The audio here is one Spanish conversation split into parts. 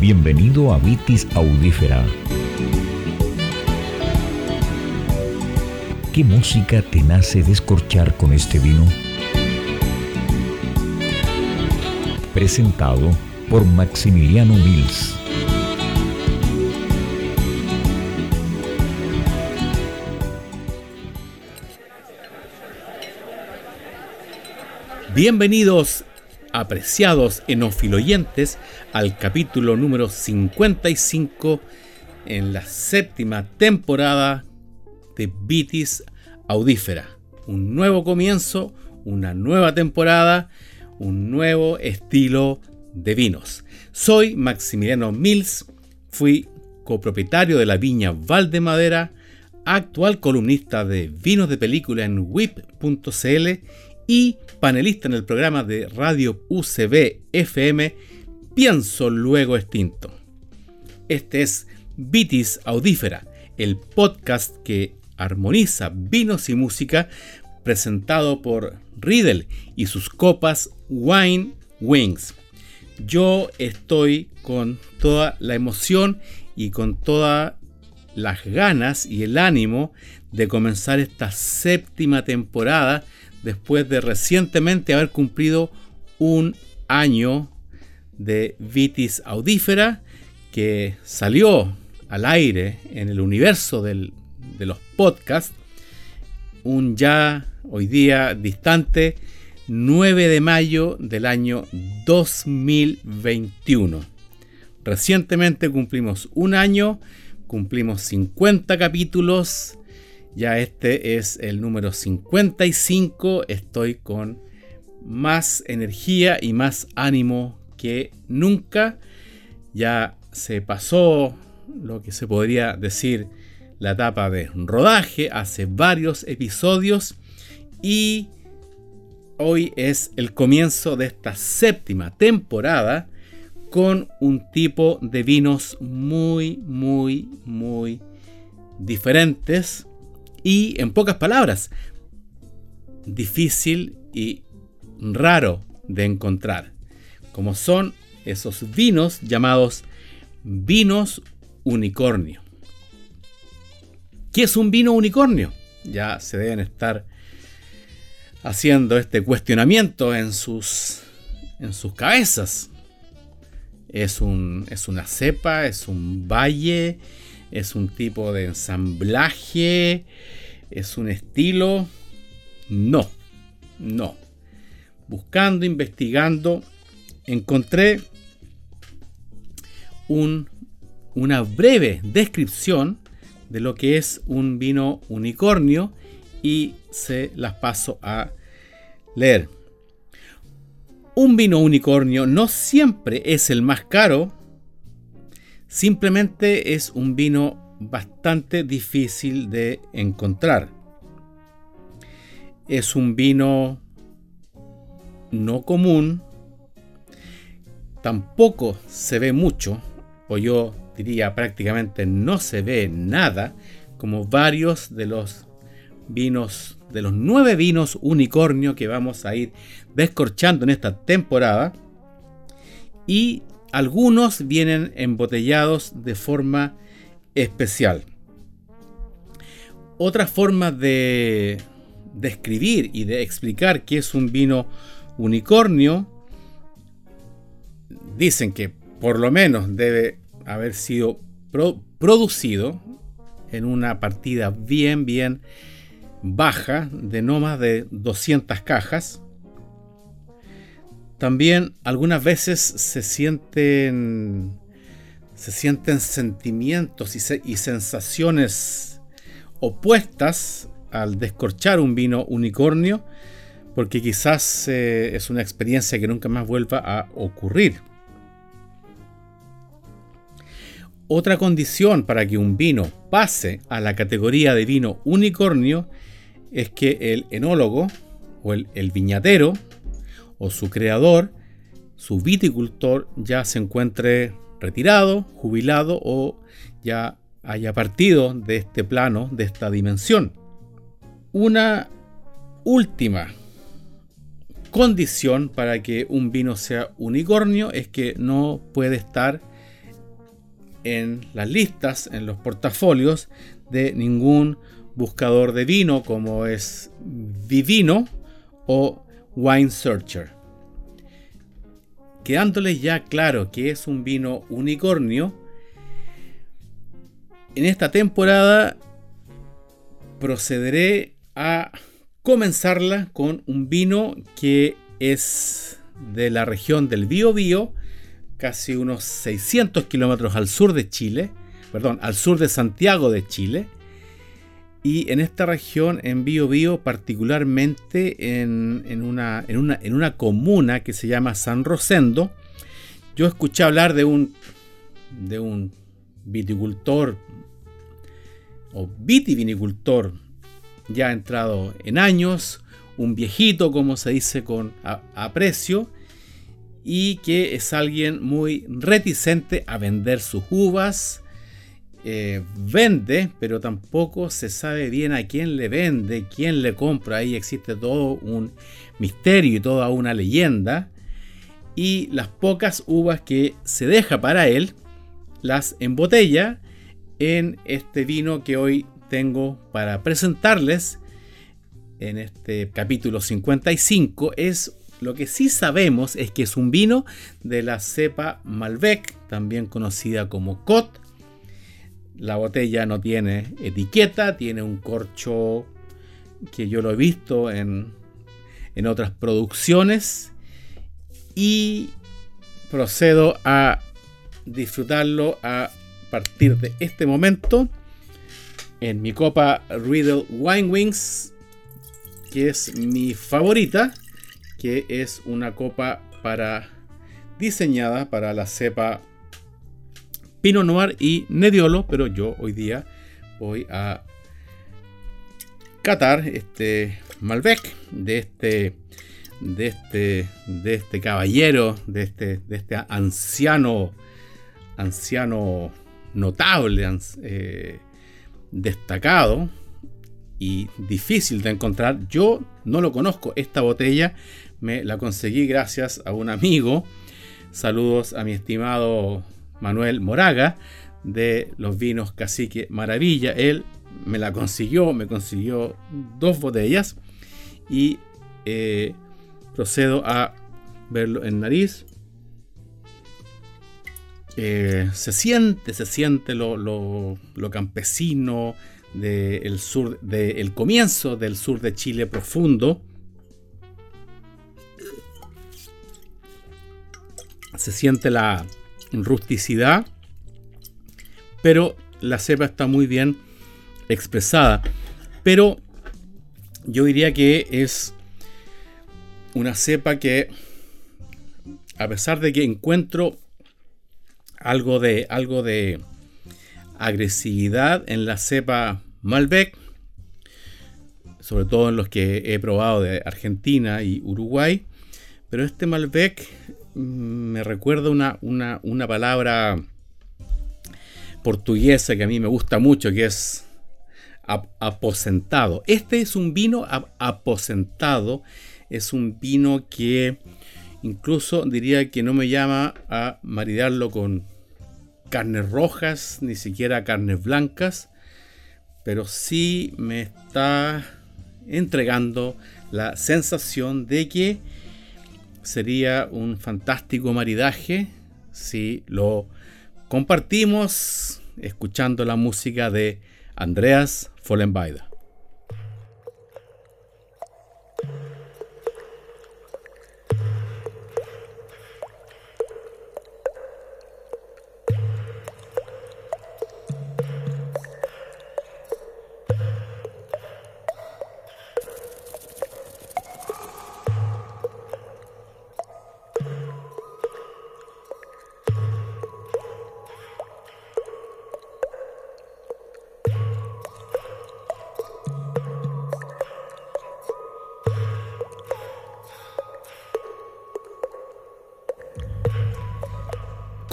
Bienvenido a Vitis Audífera. ¿Qué música te nace descorchar con este vino? Presentado por Maximiliano Mills. Bienvenidos, apreciados enofiloyentes, al capítulo número 55 en la séptima temporada de Vitis Audífera. Un nuevo comienzo, una nueva temporada, un nuevo estilo de vinos. Soy Maximiliano Mills, fui copropietario de la viña Valdemadera, actual columnista de vinos de película en whip.cl y panelista en el programa de radio UCB FM Pienso Luego Extinto. Este es Vitis Audífera, el podcast que armoniza vinos y música presentado por Riddle y sus copas Wine Wings. Yo estoy con toda la emoción y con todas las ganas y el ánimo de comenzar esta séptima temporada después de recientemente haber cumplido un año de vitis audífera que salió al aire en el universo de los podcasts un ya hoy día distante 9 de mayo del año 2021. Recientemente cumplimos un año, cumplimos 50 capítulos ya este es el número 55. Estoy con más energía y más ánimo que nunca. Ya se pasó lo que se podría decir la etapa de rodaje hace varios episodios y hoy es el comienzo de esta séptima temporada con un tipo de vinos muy, muy, muy diferentes y en pocas palabras, difícil y raro de encontrar, como son esos vinos llamados vinos unicornio. ¿Qué es un vino unicornio? Ya se deben estar haciendo este cuestionamiento en sus, en sus cabezas. Es, un, es una cepa, es un valle, es un tipo de ensamblaje, es un estilo. No, no. Buscando, investigando, encontré un, una breve descripción de lo que es un vino unicornio y se las paso a leer. Un vino unicornio no siempre es el más caro Simplemente es un vino bastante difícil de encontrar. Es un vino no común, tampoco se ve mucho, o yo diría prácticamente no se ve nada, como varios de los vinos, de los nueve vinos unicornio que vamos a ir descorchando en esta temporada. Y algunos vienen embotellados de forma especial. Otra forma de describir y de explicar qué es un vino unicornio, dicen que por lo menos debe haber sido producido en una partida bien, bien baja de no más de 200 cajas también algunas veces se sienten, se sienten sentimientos y, sensaciones opuestas al descorchar un vino unicornio, porque quizás eh, es una experiencia que nunca más vuelva a ocurrir. Otra condición para que un vino pase a la categoría de vino unicornio es que el enólogo o el, el viñatero o su creador, su viticultor, ya se encuentre retirado, jubilado o ya haya partido de este plano, de esta dimensión. Una última condición para que un vino sea unicornio es que no puede estar en las listas, en los portafolios de ningún buscador de vino como es Vivino o Wine Searcher. Quedándoles ya claro que es un vino unicornio, en esta temporada procederé a comenzarla con un vino que es de la región del Biobío, casi unos 600 kilómetros al sur de Chile, perdón, al sur de Santiago de Chile. Y en esta región, en particularmente una, en, una, en una comuna que se llama San Rosendo, yo escuché hablar de un, de un viticultor o vitivinicultor ya entrado en años, un viejito, como se dice con aprecio, y que es alguien muy reticente a vender sus uvas. Eh, vende, pero tampoco se sabe bien a quién le vende, quién le compra. Ahí existe todo un misterio y toda una leyenda. Y las pocas uvas que se deja para él, las embotella en este vino que hoy tengo para presentarles en este capítulo 55 es lo que sí sabemos es que es un vino de la cepa Malbec, también conocida como Cot. La botella no tiene etiqueta, tiene un corcho que yo lo he visto en, en otras producciones y procedo a disfrutarlo a partir de este momento en mi copa Riddle Wine Wings, que es mi favorita, que es una copa para diseñada para la cepa Pinot Noir y Nebbiolo, pero yo hoy día voy a catar este Malbec de este de este de este caballero, de este de este anciano anciano notable, eh, destacado y difícil de encontrar. Yo no lo conozco. Esta botella me la conseguí gracias a un amigo. Saludos a mi estimado Manuel Moraga de los vinos Cacique Maravilla. Él me la consiguió, me consiguió dos botellas y eh, procedo a verlo en nariz. Eh, se siente, se siente lo, campesino del sur, del comienzo del sur de Chile profundo. Se siente la rusticidad, pero la cepa está muy bien expresada. Pero yo diría que es una cepa que, a pesar de que encuentro algo de, algo de agresividad en la cepa Malbec, sobre todo en los que he probado de Argentina y Uruguay. Pero este Malbec me recuerda una, una, palabra portuguesa que a mí me gusta mucho, que es aposentado. Este es un vino aposentado, es un vino que Incluso diría que no me llama a maridarlo con carnes rojas, ni siquiera carnes blancas, pero sí me está entregando la sensación de que sería un fantástico maridaje si lo compartimos escuchando la música de Andreas Follenbeide.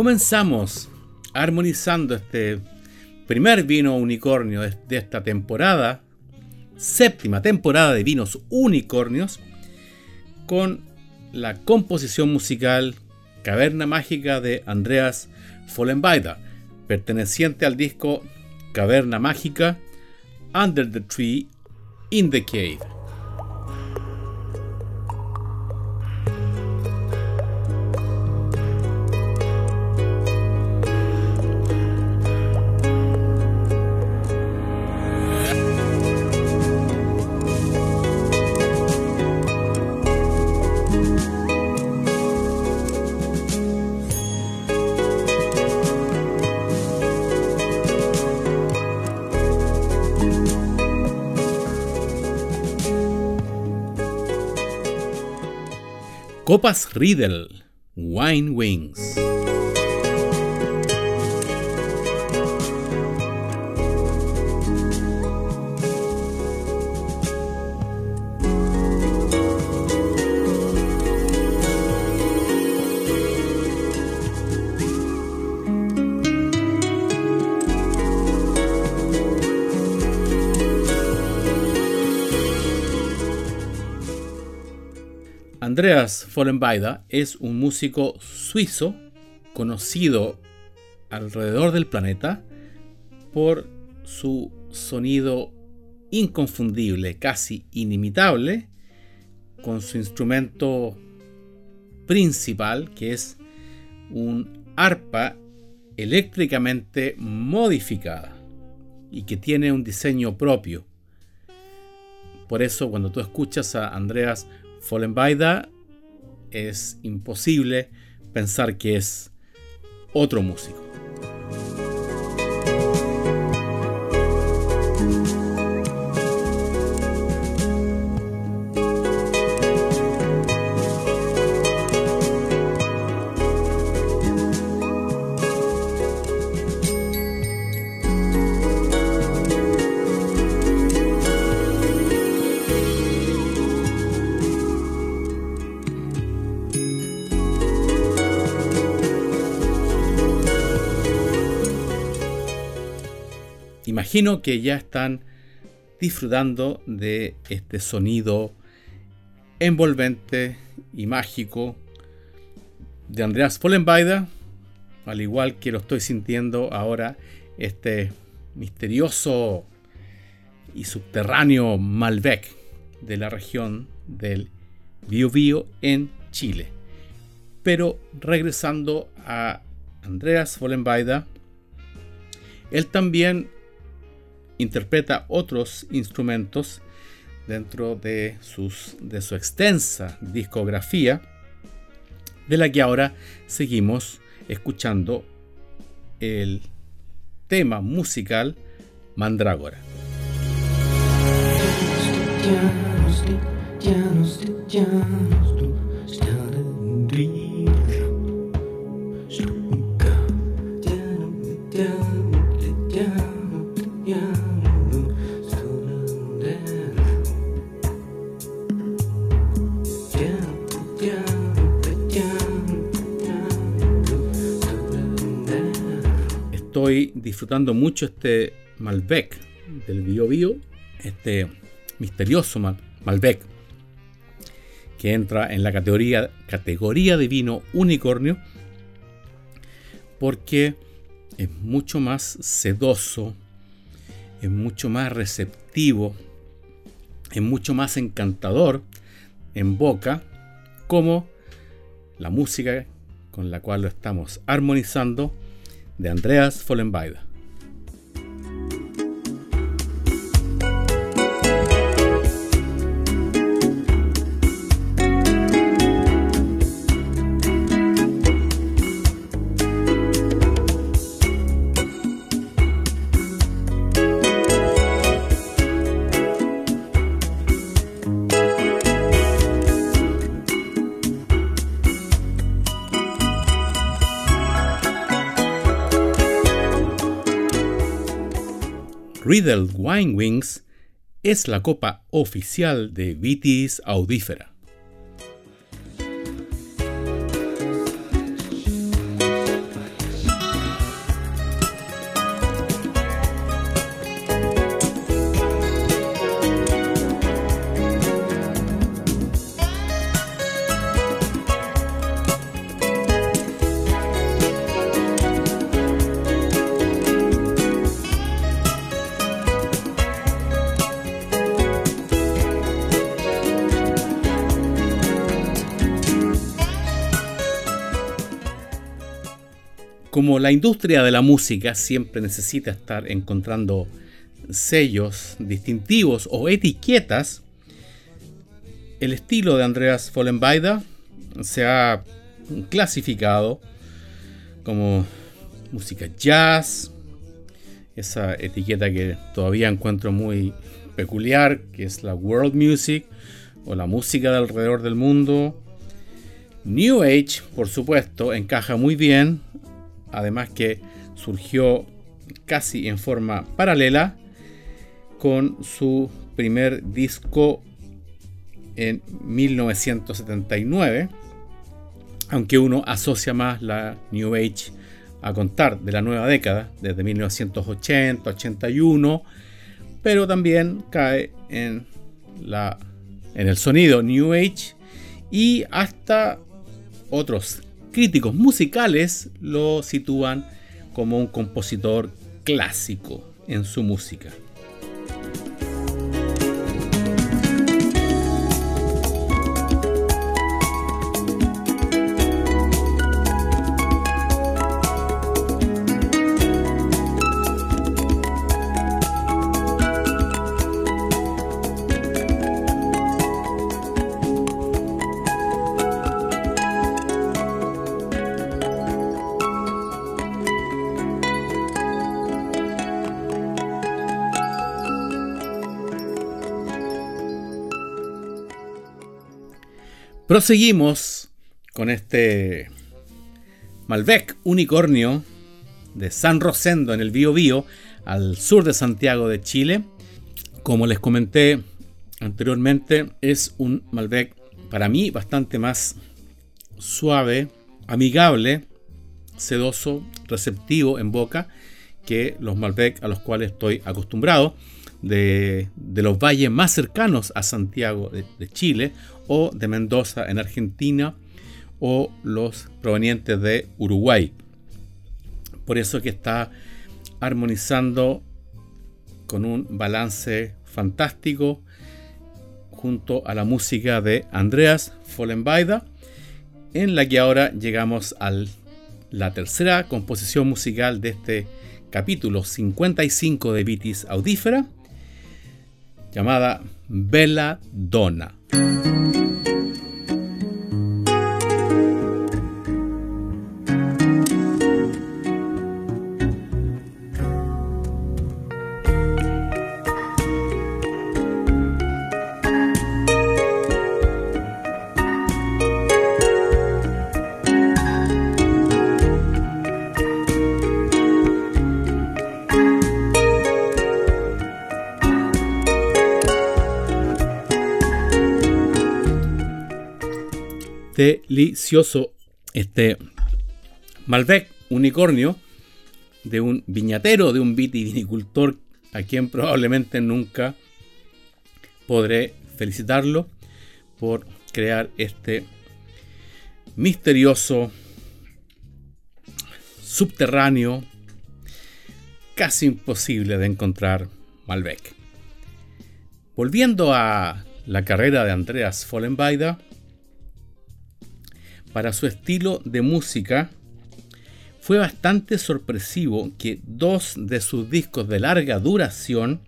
Comenzamos armonizando este primer vino unicornio de esta temporada, séptima temporada de vinos unicornios, con la composición musical Caverna Mágica de Andreas Follenbeida. perteneciente al disco Caverna Mágica, Under the Tree, In the Cave. Copas Riddle, Wine Wings. Andreas Follenweide es un músico suizo conocido alrededor del planeta por su sonido inconfundible, casi inimitable, con su instrumento principal, que es un arpa eléctricamente modificada y que tiene un diseño propio. Por eso cuando tú escuchas a Andreas Follenweide es imposible pensar que es otro músico. Imagino que ya están disfrutando de este sonido envolvente y mágico de Andreas Follenweide, al igual que lo estoy sintiendo ahora este misterioso y subterráneo Malbec de la región del Biobío en Chile. Pero regresando a Andreas Follenweide, él también interpreta otros instrumentos dentro de, sus, de su extensa discografía, de la que ahora seguimos escuchando el tema musical Mandrágora. Disfrutando mucho este Malbec del Bio Bio, este misterioso Malbec que entra en la categoría, categoría de vino unicornio porque es mucho más sedoso, es mucho más receptivo, es mucho más encantador en boca como la música con la cual lo estamos armonizando de Andreas Follenweide. Riddle Wine Wings es la copa oficial de Vitis audífera. Como la industria de la música siempre necesita estar encontrando sellos distintivos o etiquetas, el estilo de Andreas Follenweide se ha clasificado como música jazz, esa etiqueta que todavía encuentro muy peculiar, que es la world music o la música de alrededor del mundo. New Age, por supuesto, encaja muy bien, además que surgió casi en forma paralela con su primer disco en 1979, aunque uno asocia más la New Age a contar de la nueva década, desde 1980, 81, pero también cae en, en el sonido New Age y hasta otros críticos musicales lo sitúan como un compositor clásico en su música. Proseguimos con este Malbec unicornio de San Rosendo en el Bío Bío, al sur de Santiago de Chile. Como les comenté anteriormente, es un Malbec para mí bastante más suave, amigable, sedoso, receptivo en boca que los Malbec a los cuales estoy acostumbrado de, los valles más cercanos a Santiago de, Chile o de Mendoza en Argentina o los provenientes de Uruguay. Por eso que está armonizando con un balance fantástico junto a la música de Andreas Follenweide, en la que ahora llegamos a la tercera composición musical de este capítulo 55 de Vitis Audífera, llamada Bella Donna. Delicioso este Malbec unicornio de un viñatero, de un vitivinicultor a quien probablemente nunca podré felicitarlo por crear este misterioso subterráneo casi imposible de encontrar Malbec. Volviendo a la carrera de Andreas Follenweide, para su estilo de música, fue bastante sorpresivo que dos de sus discos de larga duración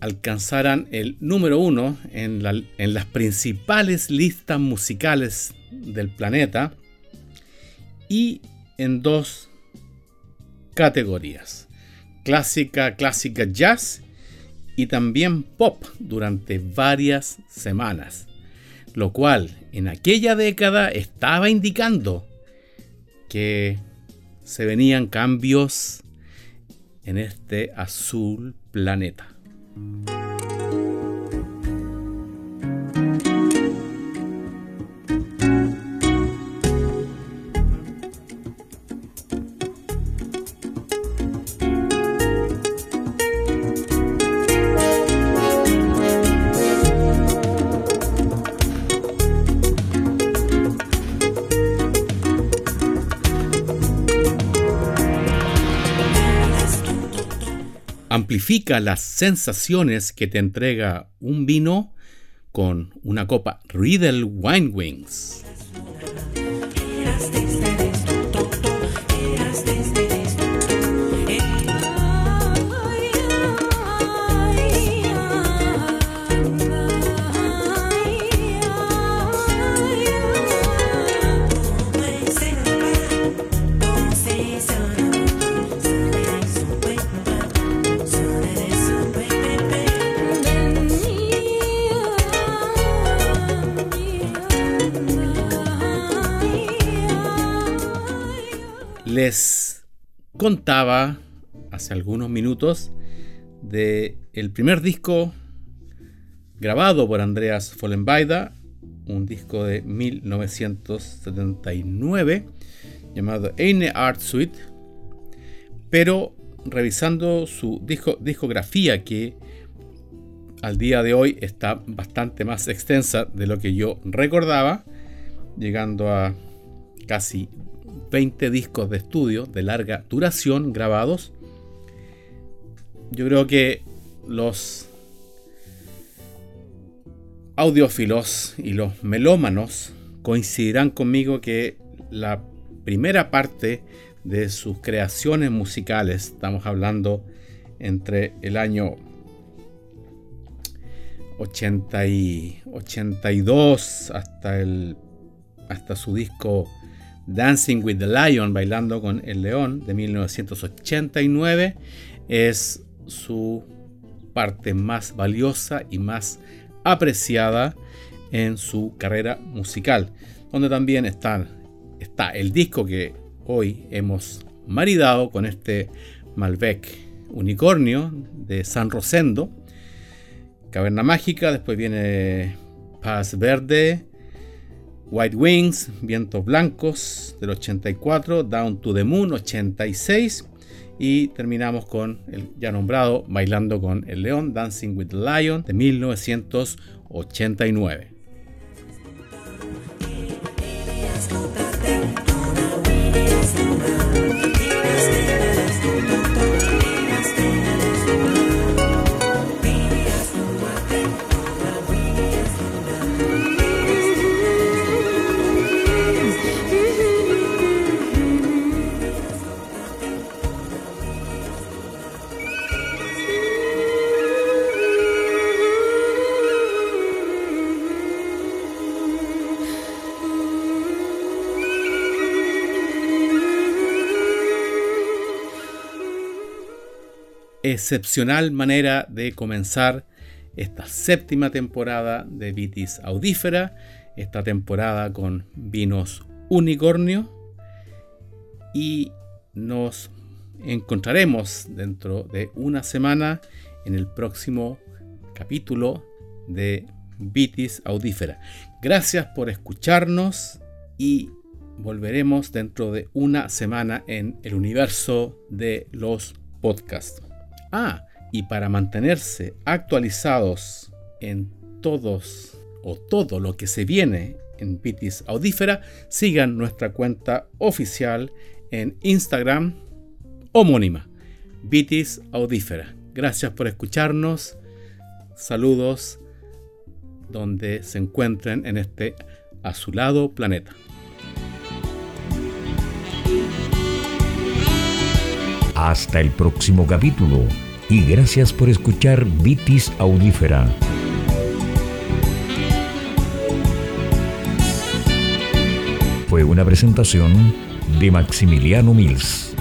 alcanzaran el número uno en, las principales listas musicales del planeta y en dos categorías, clásica, clásica jazz y también pop durante varias semanas lo cual en aquella década estaba indicando que se venían cambios en este azul planeta. Amplifica las sensaciones que te entrega un vino con una copa Riedel Wine Wings. Les contaba hace algunos minutos de el primer disco grabado por Andreas Follenbaida, un disco de 1979 llamado Eine Art Suite, pero revisando su discografía que al día de hoy está bastante más extensa de lo que yo recordaba, llegando a casi 20 discos de estudio de larga duración grabados. Yo creo que los audiófilos y los melómanos coincidirán conmigo que la primera parte de sus creaciones musicales, estamos hablando entre el año 80 y 82 hasta, el, hasta su disco Dancing with the Lion, Bailando con el León, de 1989, es su parte más valiosa y más apreciada en su carrera musical, donde también está, el disco que hoy hemos maridado con este Malbec Unicornio de San Rosendo, Caverna Mágica, después viene Paz Verde, White Wings, Vientos Blancos del 84, Down to the Moon 86 y terminamos con el ya nombrado Bailando con el León, Dancing with the Lion de 1989. Excepcional manera de comenzar esta séptima temporada de Vitis Audífera, esta temporada con vinos unicornio y nos encontraremos dentro de una semana en el próximo capítulo de Vitis Audífera. Gracias por escucharnos y volveremos dentro de una semana en el universo de los podcasts. Ah, y para mantenerse actualizados en todos o todo lo que se viene en Vitis Audífera, sigan nuestra cuenta oficial en Instagram homónima, Vitis Audífera. Gracias por escucharnos. Saludos donde se encuentren en este azulado planeta. Hasta el próximo capítulo y gracias por escuchar Vitis Audífera. Fue una presentación de Maximiliano Mills.